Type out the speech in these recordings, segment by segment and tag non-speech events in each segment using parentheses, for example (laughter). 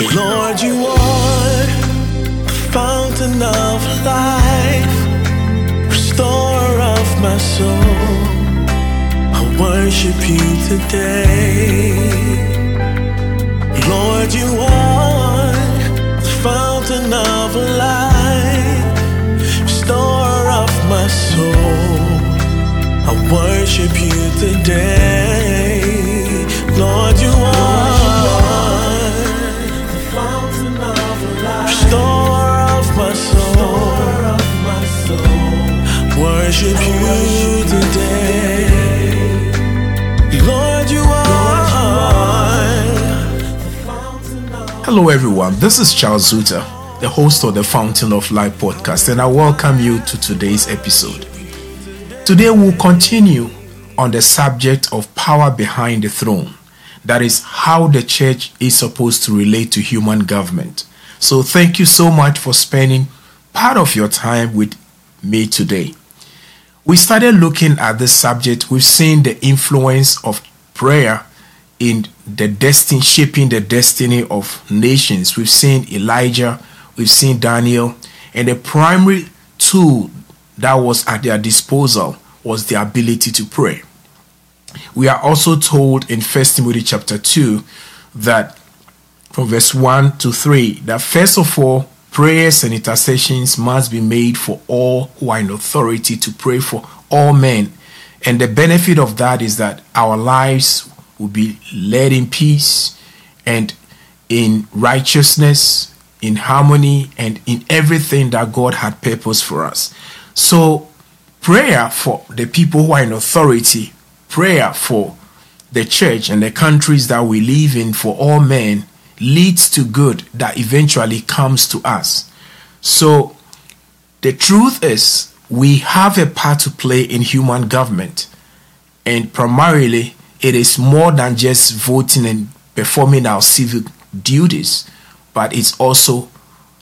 Lord, you are the fountain of life, restorer of my soul. I worship you today. Lord, you are the fountain of life, restorer of my soul. I worship you today. Hello, everyone. This is Charles Zuta, the host of the Fountain of Life podcast, and I welcome you to today's episode. Today, we'll continue on the subject of power behind the throne. That is how the church is supposed to relate to human government. So, thank you so much for spending part of your time with me today. We started looking at this subject, we've seen the influence of prayer in the destiny shaping the destiny of nations. We've seen Elijah, we've seen Daniel, and the primary tool that was at their disposal was the ability to pray. We are also told in First Timothy chapter 2 that from verse 1 to 3 that first of all prayers and intercessions must be made for all who are in authority to pray for all men. And the benefit of that is that our lives will be led in peace and in righteousness in harmony and in everything that God had purpose for us. So prayer for the people who are in authority prayer for the church and the countries that we live in for all men leads to good that eventually comes to us. So the truth is, we have a part to play in human government, and primarily it is more than just voting and performing our civic duties, but it's also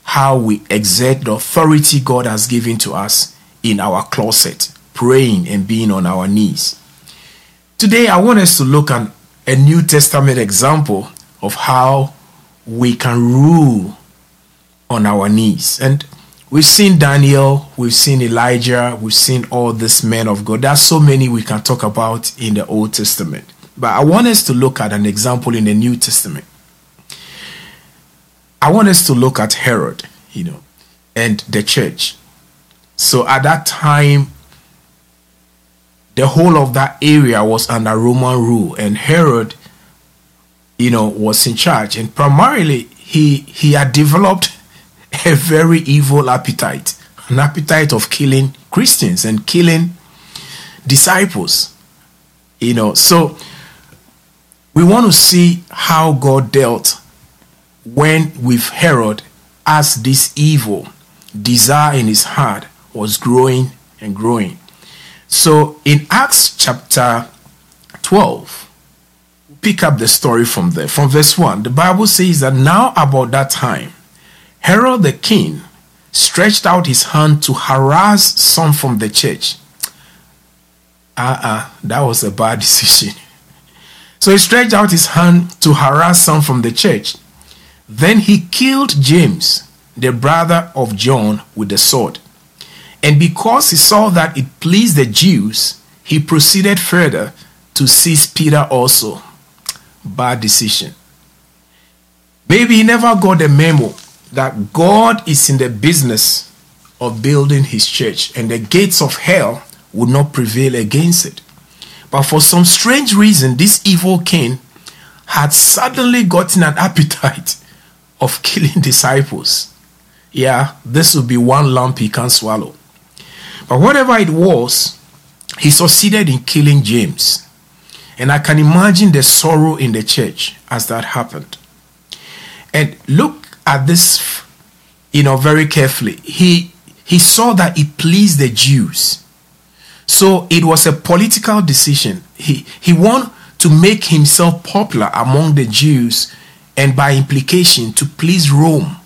how we exert the authority God has given to us in our closet, praying and being on our knees. Today, I want us to look at a New Testament example of how we can rule on our knees. And we've seen Daniel, we've seen Elijah, we've seen all these men of God. There's so many we can talk about in the Old Testament. But I want us to look at an example in the New Testament. I want us to look at Herod, you know, and the church. So at that time, the whole of that area was under Roman rule, and Herod, you know, was in charge. And primarily, he he had developed a very evil appetite, an appetite of killing Christians and killing disciples. You know, so we want to see how God dealt when with Herod as this evil desire in his heart was growing and growing. So in Acts chapter 12, pick up the story from there. From verse 1, the Bible says that now about that time, Herod the king stretched out his hand to harass some from the church. Ah, uh-uh, that was a bad (laughs) decision. So he stretched out his hand to harass some from the church. Then he killed James, the brother of John, with the sword. And because he saw that it pleased the Jews, he proceeded further to seize Peter also. Bad decision. Maybe he never got the memo that God is in the business of building his church and the gates of hell would not prevail against it. But for some strange reason, this evil king had suddenly gotten an (laughs) appetite of killing disciples. Yeah, this would be one lump he can't swallow. But whatever it was, he succeeded in killing James. And I can imagine the sorrow in the church as that happened. And look at this, you know, very carefully. He he saw that it pleased the Jews. So it was a political decision. He he wanted to make himself popular among the Jews and by implication to please Rome.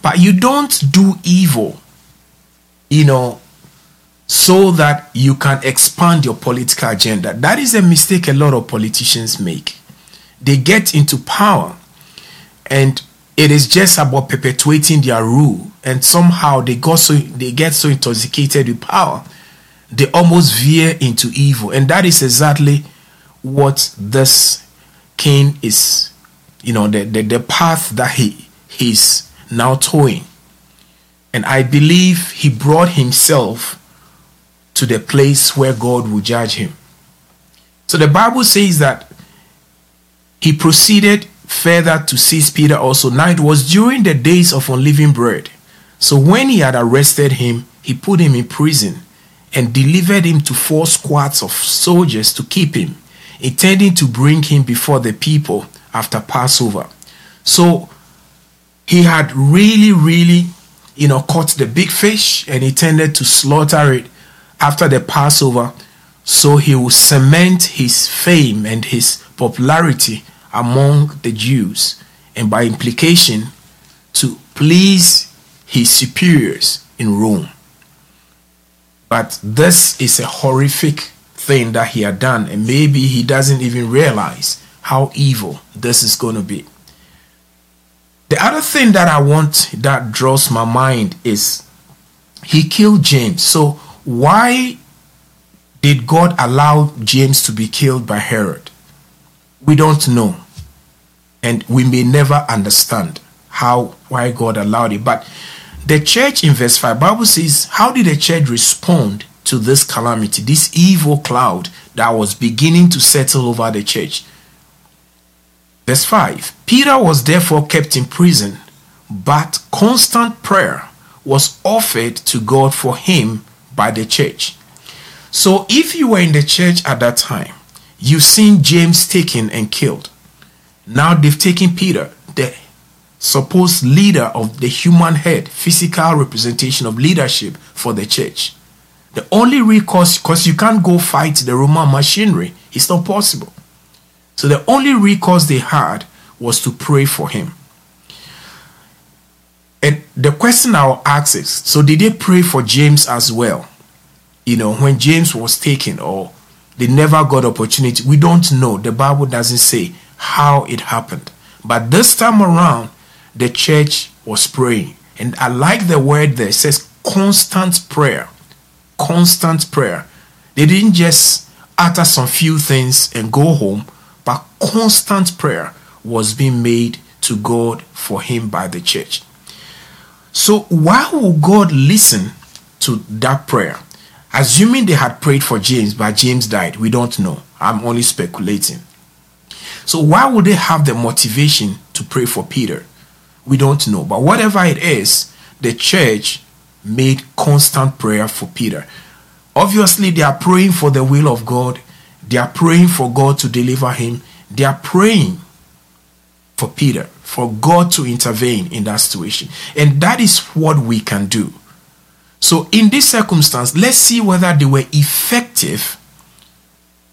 But you don't do evil, you know, so that you can expand your political agenda. That is a mistake a lot of politicians make. They get into power and it is just about perpetuating their rule and somehow they got so they get so intoxicated with power they almost veer into evil and that is exactly what this king is you know the, the, the path that he he's now towing and i believe he brought himself to the place where god will judge him. So the bible says that he proceeded further to seize peter also. Now it was during the days of unleavened bread. So when he had arrested him he put him in prison and delivered him to four squads of soldiers to keep him intending to bring him before the people after Passover. So he had really, really, you know, caught the big fish and intended to slaughter it after the Passover. So he will cement his fame and his popularity among the Jews and by implication to please his superiors in Rome. But this is a horrific thing that he had done, and maybe he doesn't even realize how evil this is going to be. The other thing that I want that draws my mind is he killed James. So, why did God allow James to be killed by Herod? We don't know. And we may never understand how why God allowed it. But the church in verse 5 Bible says, How did the church respond to this calamity, this evil cloud that was beginning to settle over the church. Verse 5 Peter was therefore kept in prison, but constant prayer was offered to God for him by the church. So if you were in the church at that time, you've seen James taken and killed. Now they've taken Peter, the supposed leader of the human head, physical representation of leadership for the church. The only recourse, because you can't go fight the Roman machinery, it's not possible. So the only recourse they had was to pray for him. And the question I'll ask is so did they pray for James as well? You know, when James was taken, or they never got opportunity. We don't know. The Bible doesn't say how it happened. But this time around, the church was praying. And I like the word there. It says constant prayer constant prayer. They didn't just utter some few things and go home, but constant prayer was being made to God for him by the church. So, why would God listen to that prayer? Assuming they had prayed for James, but James died, we don't know. I'm only speculating. So, why would they have the motivation to pray for Peter? We don't know. But whatever it is, the church made constant prayer for Peter. Obviously, they are praying for the will of God. They are praying for God to deliver him. They are praying for Peter, for God to intervene in that situation. And that is what we can do. So, in this circumstance, let's see whether they were effective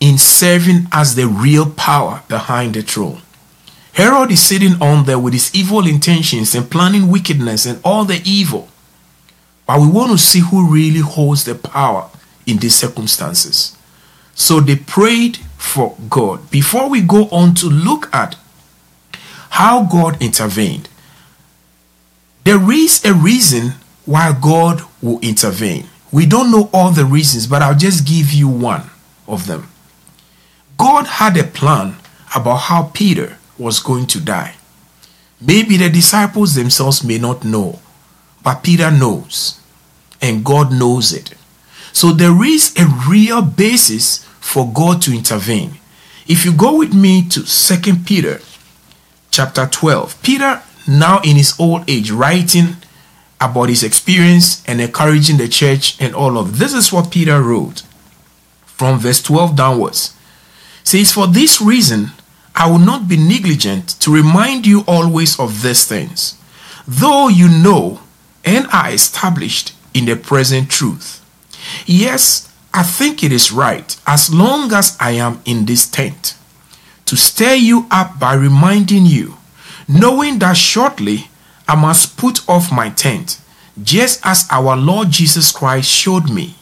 in serving as the real power behind the throne. Herod is sitting on there with his evil intentions and planning wickedness and all the evil. But we want to see who really holds the power in these circumstances. So they prayed for God. Before we go on to look at how God intervened, there is a reason why God will intervene. We don't know all the reasons, but I'll just give you one of them. God had a plan about how Peter was going to die. Maybe the disciples themselves may not know, but Peter knows and God knows it. So there is a real basis for God to intervene. If you go with me to Second Peter chapter 12, Peter now in his old age writing about his experience and encouraging the church and all of this is what Peter wrote from verse 12 downwards. says for this reason I will not be negligent to remind you always of these things though you know and are established in the present truth. Yes, I think it is right, as long as I am in this tent, to stir you up by reminding you, knowing that shortly I must put off my tent, just as our Lord Jesus Christ showed me.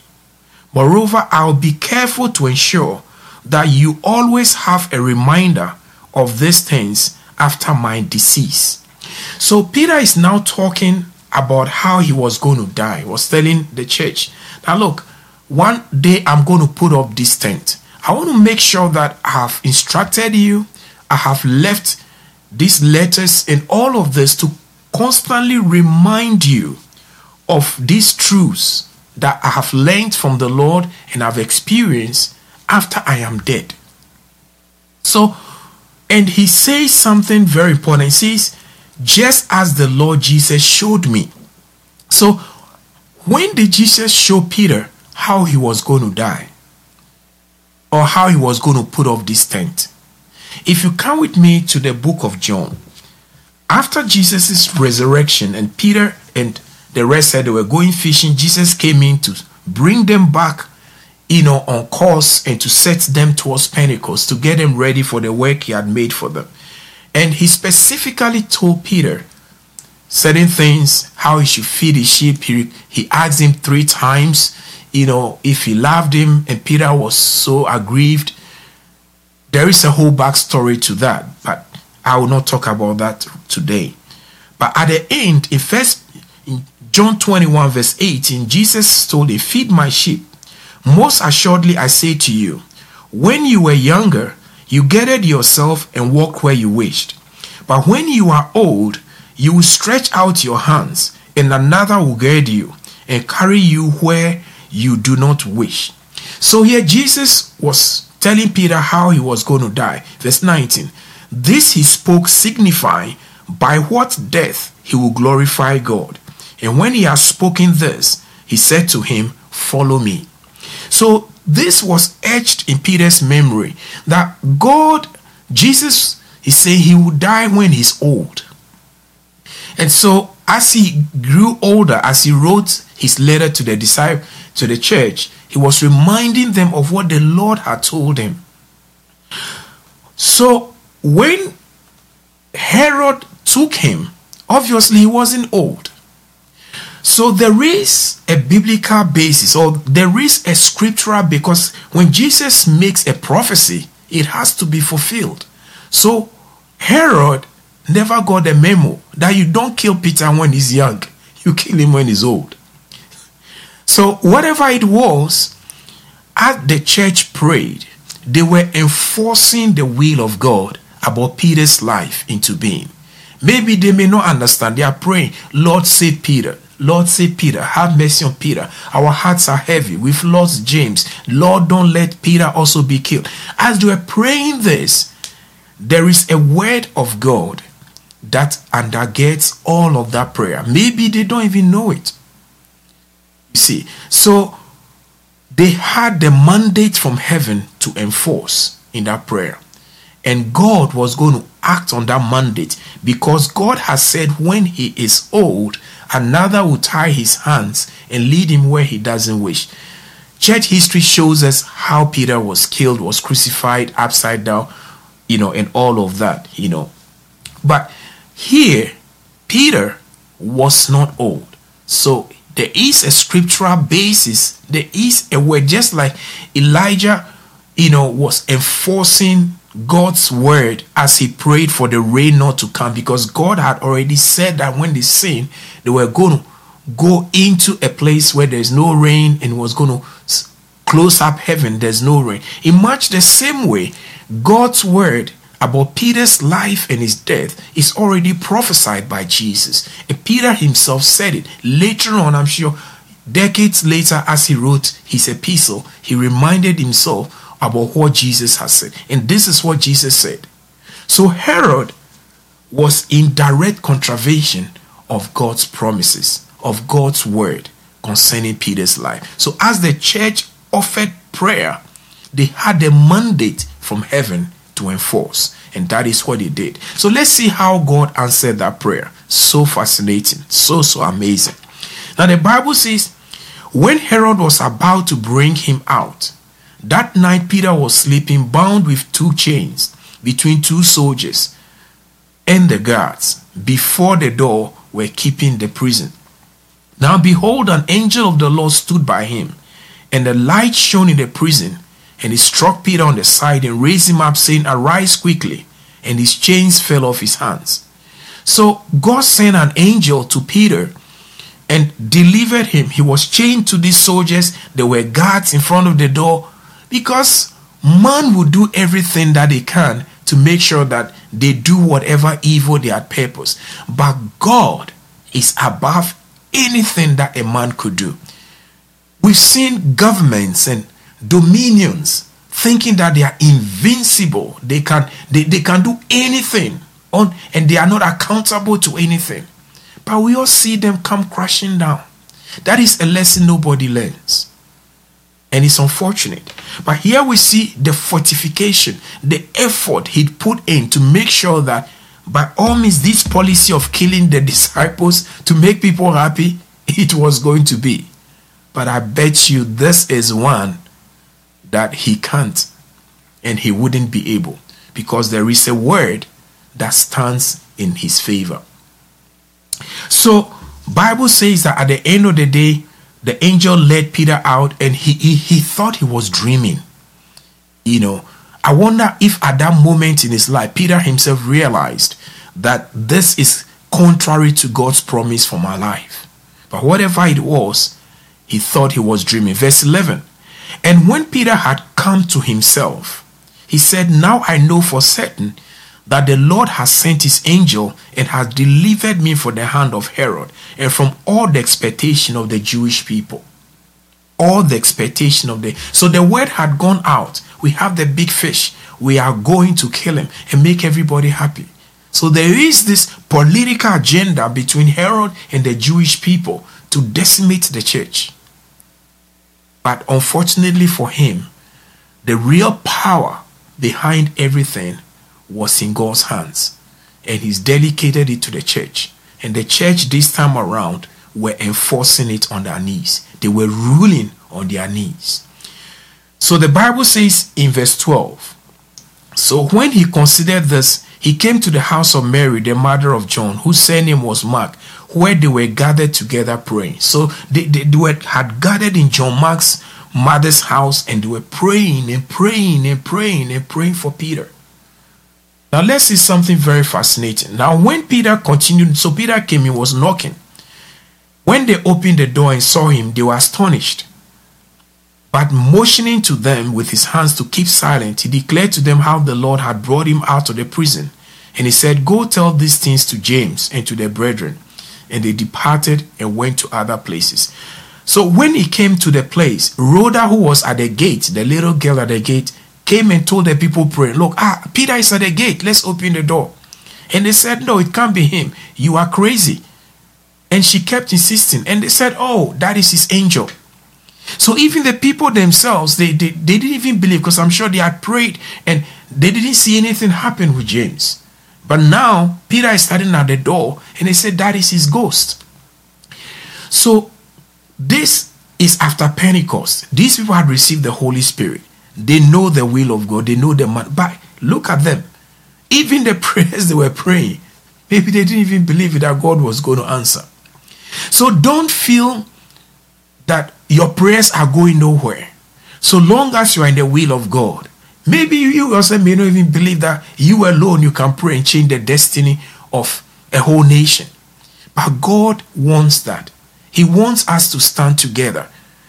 Moreover, I'll be careful to ensure that you always have a reminder of these things after my decease. So Peter is now talking about how he was going to die. He was telling the church, now look, one day I'm going to put up this tent. I want to make sure that I have instructed you, I have left these letters and all of this to constantly remind you of these truths that I have learned from the Lord and have experienced after I am dead. So, and he says something very important. He says, just as the Lord Jesus showed me. So, when did Jesus show Peter how he was going to die? Or how he was going to put off this tent? If you come with me to the book of John, after Jesus' resurrection and Peter and the rest said they were going fishing, Jesus came in to bring them back, you know, on course and to set them towards Pentecost to get them ready for the work he had made for them. And he specifically told Peter certain things, how he should feed his sheep. He, he asked him three times, you know, if he loved him, and Peter was so aggrieved. There is a whole backstory to that, but I will not talk about that today. But at the end, in first in John 21, verse 18, Jesus told him, Feed my sheep. Most assuredly I say to you, when you were younger, you gathered yourself and walked where you wished. But when you are old, you will stretch out your hands, and another will guide you and carry you where you do not wish. So here Jesus was telling Peter how he was going to die. Verse 19. This he spoke, signifying by what death he will glorify God. And when he had spoken this, he said to him, Follow me. So this was etched in Peter's memory that God, Jesus, he said he will die when he's old. And so as he grew older, as he wrote his letter to the disciple to the church, he was reminding them of what the Lord had told him. So when Herod took him, obviously he wasn't old. So there is a biblical basis or there is a scriptural because when Jesus makes a prophecy, it has to be fulfilled. So Herod never got a memo that you don't kill Peter when he's young, you kill him when he's old. So whatever it was, as the church prayed, they were enforcing the will of God about Peter's life into being. Maybe they may not understand. They are praying, Lord, save Peter. Lord, save Peter. Have mercy on Peter. Our hearts are heavy. We've lost James. Lord, don't let Peter also be killed. As they were praying this, there is a word of God that undergirds all of that prayer. Maybe they don't even know it. See, so they had the mandate from heaven to enforce in that prayer. And God was going to act on that mandate because God has said when he is old, another will tie his hands and lead him where he doesn't wish. Church history shows us how Peter was killed, was crucified upside down, you know, and all of that, you know. But here, Peter was not old. So there is a scriptural basis. There is a word, just like Elijah, you know, was enforcing God's word as he prayed for the rain not to come because God had already said that when they sinned, they were going to go into a place where there's no rain and was going to close up heaven, there's no rain. In much the same way, God's word about Peter's life and his death is already prophesied by Jesus. And Peter himself said it. Later on, I'm sure, decades later, as he wrote his epistle, he reminded himself about what Jesus has said. And this is what Jesus said. So Herod was in direct contravention of God's promises, of God's word concerning Peter's life. So as the church offered prayer, they had a mandate from heaven to enforce. And that is what he did. So let's see how God answered that prayer. So fascinating. So, so amazing. Now, the Bible says, when Herod was about to bring him out, that night Peter was sleeping bound with two chains between two soldiers, and the guards before the door were keeping the prison. Now behold, an angel of the Lord stood by him, and the light shone in the prison, and he struck Peter on the side and raised him up, saying, Arise quickly. And his chains fell off his hands. So God sent an angel to Peter and delivered him. He was chained to these soldiers. There were guards in front of the door because man will do everything that they can to make sure that they do whatever evil they had purpose. But God is above anything that a man could do. We've seen governments and dominions thinking that they are invincible. They can they, they can do anything on and they are not accountable to anything. But we all see them come crashing down. That is a lesson nobody learns. And it's unfortunate. But here we see the fortification, the effort he put in to make sure that by all means, this policy of killing the disciples to make people happy, (laughs) it was going to be. But I bet you this is one that he can't and he wouldn't be able because there is a word that stands in his favor. So Bible says that at the end of the day, the angel led Peter out and he, he, he thought he was dreaming. You know, I wonder if at that moment in his life, Peter himself realized that this is contrary to God's promise for my life. But whatever it was, he thought he was dreaming. Verse 11 And when Peter had come to himself, he said, Now I know for certain that the Lord has sent his angel and has delivered me from the hand of Herod and from all the expectation of the Jewish people. All the expectation of the. So the word had gone out. We have the big fish. We are going to kill him and make everybody happy. So there is this political agenda between Herod and the Jewish people to decimate the church. But unfortunately for him, the real power behind everything was in God's hands. And he's dedicated it to the church. And the church this time around were enforcing it on their knees. They were ruling on their knees. So the Bible says in verse 12 So when he considered this, he came to the house of Mary, the mother of John, whose surname was Mark, where they were gathered together praying. So they, they, they were, had gathered in John Mark's mother's house and they were praying and praying and praying and praying for Peter. Now let's see something very fascinating. Now when Peter continued, so Peter came, he was knocking. When they opened the door and saw him, they were astonished. But motioning to them with his hands to keep silent, he declared to them how the Lord had brought him out of the prison. And he said, Go tell these things to James and to their brethren. And they departed and went to other places. So when he came to the place, Rhoda, who was at the gate, the little girl at the gate, came and told the people praying, Look, ah, Peter is at the gate. Let's open the door. And they said, No, it can't be him. You are crazy. And she kept insisting. And they said, Oh, that is his angel. So even the people themselves, they, they, they didn't even believe because I'm sure they had prayed and they didn't see anything happen with James. But now Peter is standing at the door and he said that is his ghost. So this is after Pentecost. These people had received the Holy Spirit. They know the will of God. They know the man. But look at them. Even the (laughs) prayers they were praying, maybe they didn't even believe that God was going to answer. So don't feel that your prayers are going nowhere. So long as you are in the will of God, maybe you yourself may not even believe that you alone you can pray and change the destiny of a whole nation. But God wants that. He wants us to stand together.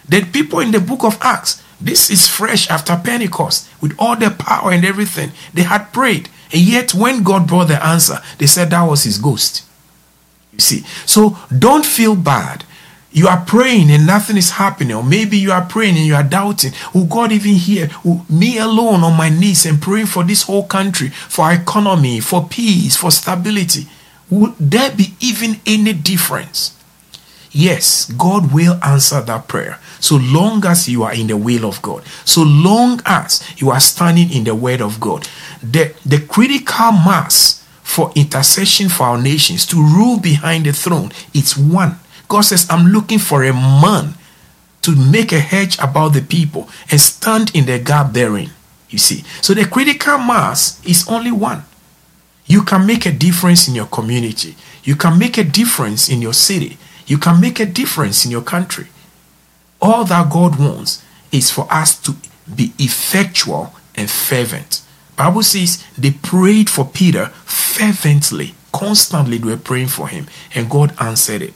The people in the book of Acts, this is fresh after Pentecost with all the power and everything. They had prayed. And yet, when God brought the answer, they said that was his ghost. You see, so don't feel bad you are praying and nothing is happening, or maybe you are praying and you are doubting, will God even hear? Will me alone on my knees and praying for this whole country, for economy, for peace, for stability? Would there be even any difference? Yes, God will answer that prayer so long as you are in the will of God, so long as you are standing in the word of God. The, the critical mass for intercession for our nations to rule behind the throne, it's one God says, I'm looking for a man to make a hedge about the people and stand in the gap therein. You see, so the critical mass is only one. You can make a difference in your community, you can make a difference in your city, you can make a difference in your country. All that God wants is for us to be effectual and fervent. Bible says they prayed for Peter fervently Constantly they were praying for him, and God answered it.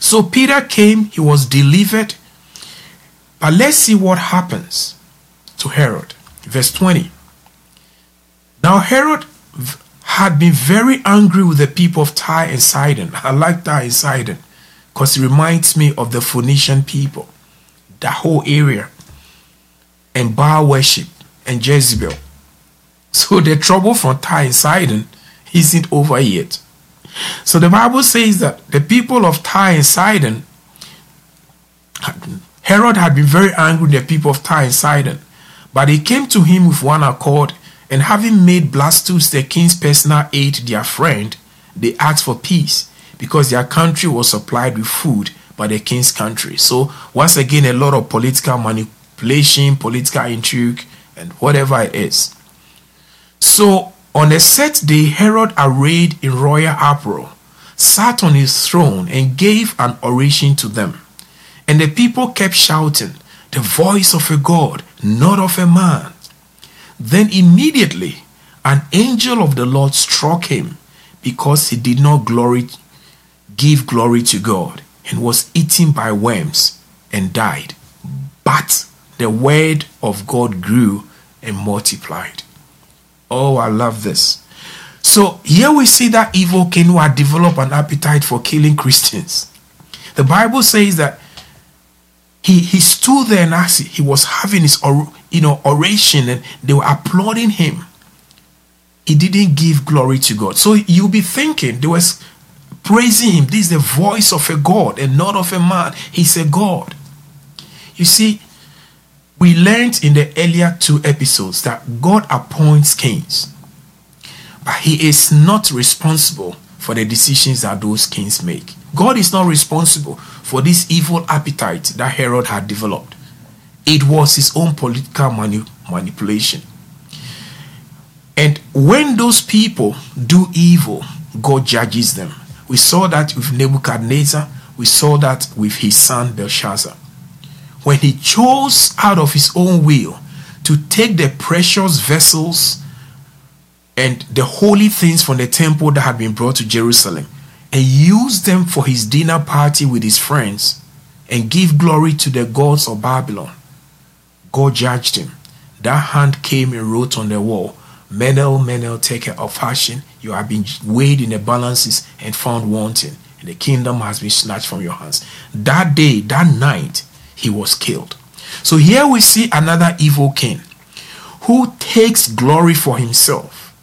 So Peter came, he was delivered. But let's see what happens to Herod. Verse 20. Now Herod had been very angry with the people of Tyre and Sidon. I like Tyre and Sidon because it reminds me of the Phoenician people, the whole area, and Baal worship and Jezebel. So the trouble from Tyre and Sidon isn't over yet. So the Bible says that the people of Tyre and Sidon, Herod had been very angry with the people of Tyre and Sidon, but they came to him with one accord, and having made Blastus the king's personal aide their friend, they asked for peace because their country was supplied with food by the king's country. So once again, a lot of political manipulation, political intrigue, and whatever it is. So on a set day, Herod, arrayed in royal apparel, sat on his throne and gave an oration to them. And the people kept shouting, The voice of a God, not of a man. Then immediately an angel of the Lord struck him because he did not glory, give glory to God and was eaten by worms and died. But the word of God grew and multiplied. Oh, I love this. So here we see that evil king who had developed an appetite for killing Christians. The Bible says that he, he stood there and as he was having his or, you know oration and they were applauding him. He didn't give glory to God. So you'll be thinking they was praising him. This is the voice of a God and not of a man. He's a God. You see, we learned in the earlier two episodes that God appoints kings, but he is not responsible for the decisions that those kings make. God is not responsible for this evil appetite that Herod had developed. It was his own political mani- manipulation. And when those people do evil, God judges them. We saw that with Nebuchadnezzar, we saw that with his son Belshazzar when he chose out of his own will to take the precious vessels and the holy things from the temple that had been brought to Jerusalem and use them for his dinner party with his friends and give glory to the gods of Babylon. God judged him. That hand came and wrote on the wall, Mene, Mene, taker of fashion, you have been weighed in the balances and found wanting, and the kingdom has been snatched from your hands. That day, that night, he was killed. So here we see another evil king who takes glory for himself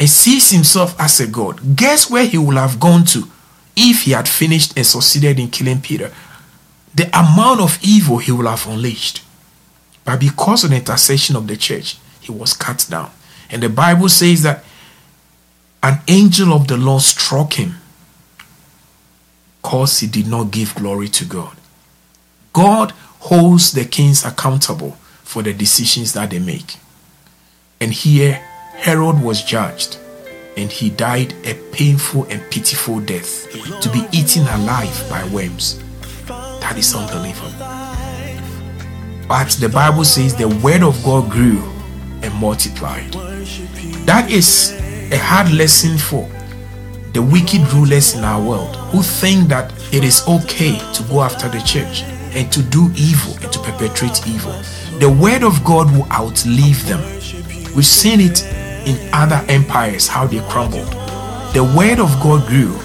and sees himself as a god. Guess where he would have gone to if he had finished and succeeded in killing Peter? The amount of evil he would have unleashed. But because of the intercession of the church, he was cut down. And the Bible says that an angel of the Lord struck him because he did not give glory to God. God holds the kings accountable for the decisions that they make. And here, Herod was judged, and he died a painful and pitiful death to be eaten alive by worms. That is unbelievable. But the Bible says the word of God grew and multiplied. That is a hard lesson for the wicked rulers in our world who think that it is okay to go after the church and to do evil and to perpetrate evil. The word of God will outlive them. We've seen it in other empires how they crumbled. The word of God grew,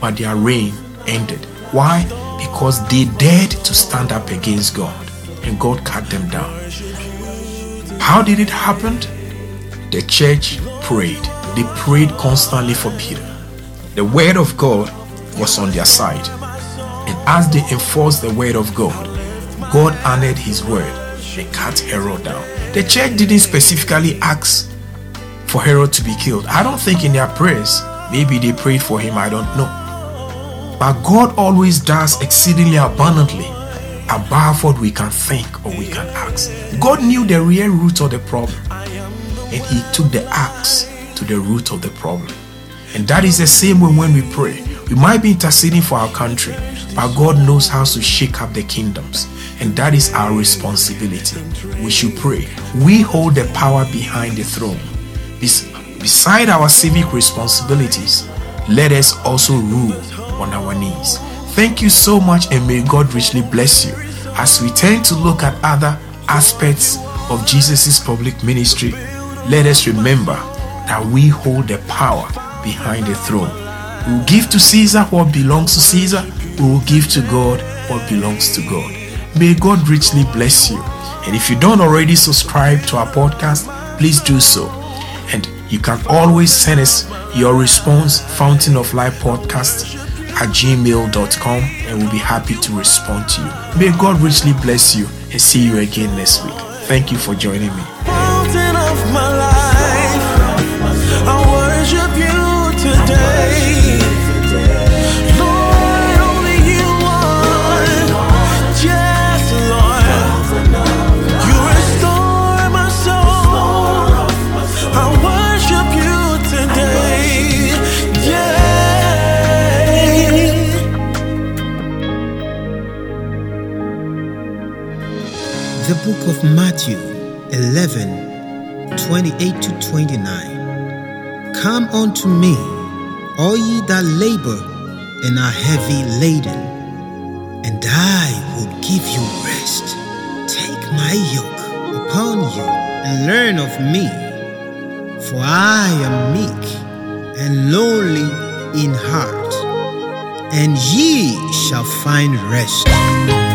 but their reign ended. Why? Because they dared to stand up against God and God cut them down. How did it happen? The church prayed. They prayed constantly for Peter. The word of God was on their side. As they enforced the word of God, God honored his word and cut Herod down. The church didn't specifically ask for Herod to be killed. I don't think in their prayers, maybe they prayed for him, I don't know. But God always does exceedingly abundantly above what we can think or we can ask. God knew the real root of the problem and he took the axe to the root of the problem. And that is the same way when we pray. We might be interceding for our country, but God knows how to shake up the kingdoms. And that is our responsibility. We should pray. We hold the power behind the throne. Beside our civic responsibilities, let us also rule on our knees. Thank you so much, and may God richly bless you. As we turn to look at other aspects of Jesus' public ministry, let us remember that we hold the power behind the throne. We will give to Caesar what belongs to Caesar, we will give to God what belongs to God. May God richly bless you. And if you don't already subscribe to our podcast, please do so. And you can always send us your response, Fountain of Life Podcast at gmail.com, and we'll be happy to respond to you. May God richly bless you and see you again next week. Thank you for joining me. The book of Matthew 11 28 to 29. Come unto me, all ye that labor and are heavy laden, and I will give you rest. Take my yoke upon you and learn of me, for I am meek and lowly in heart, and ye shall find rest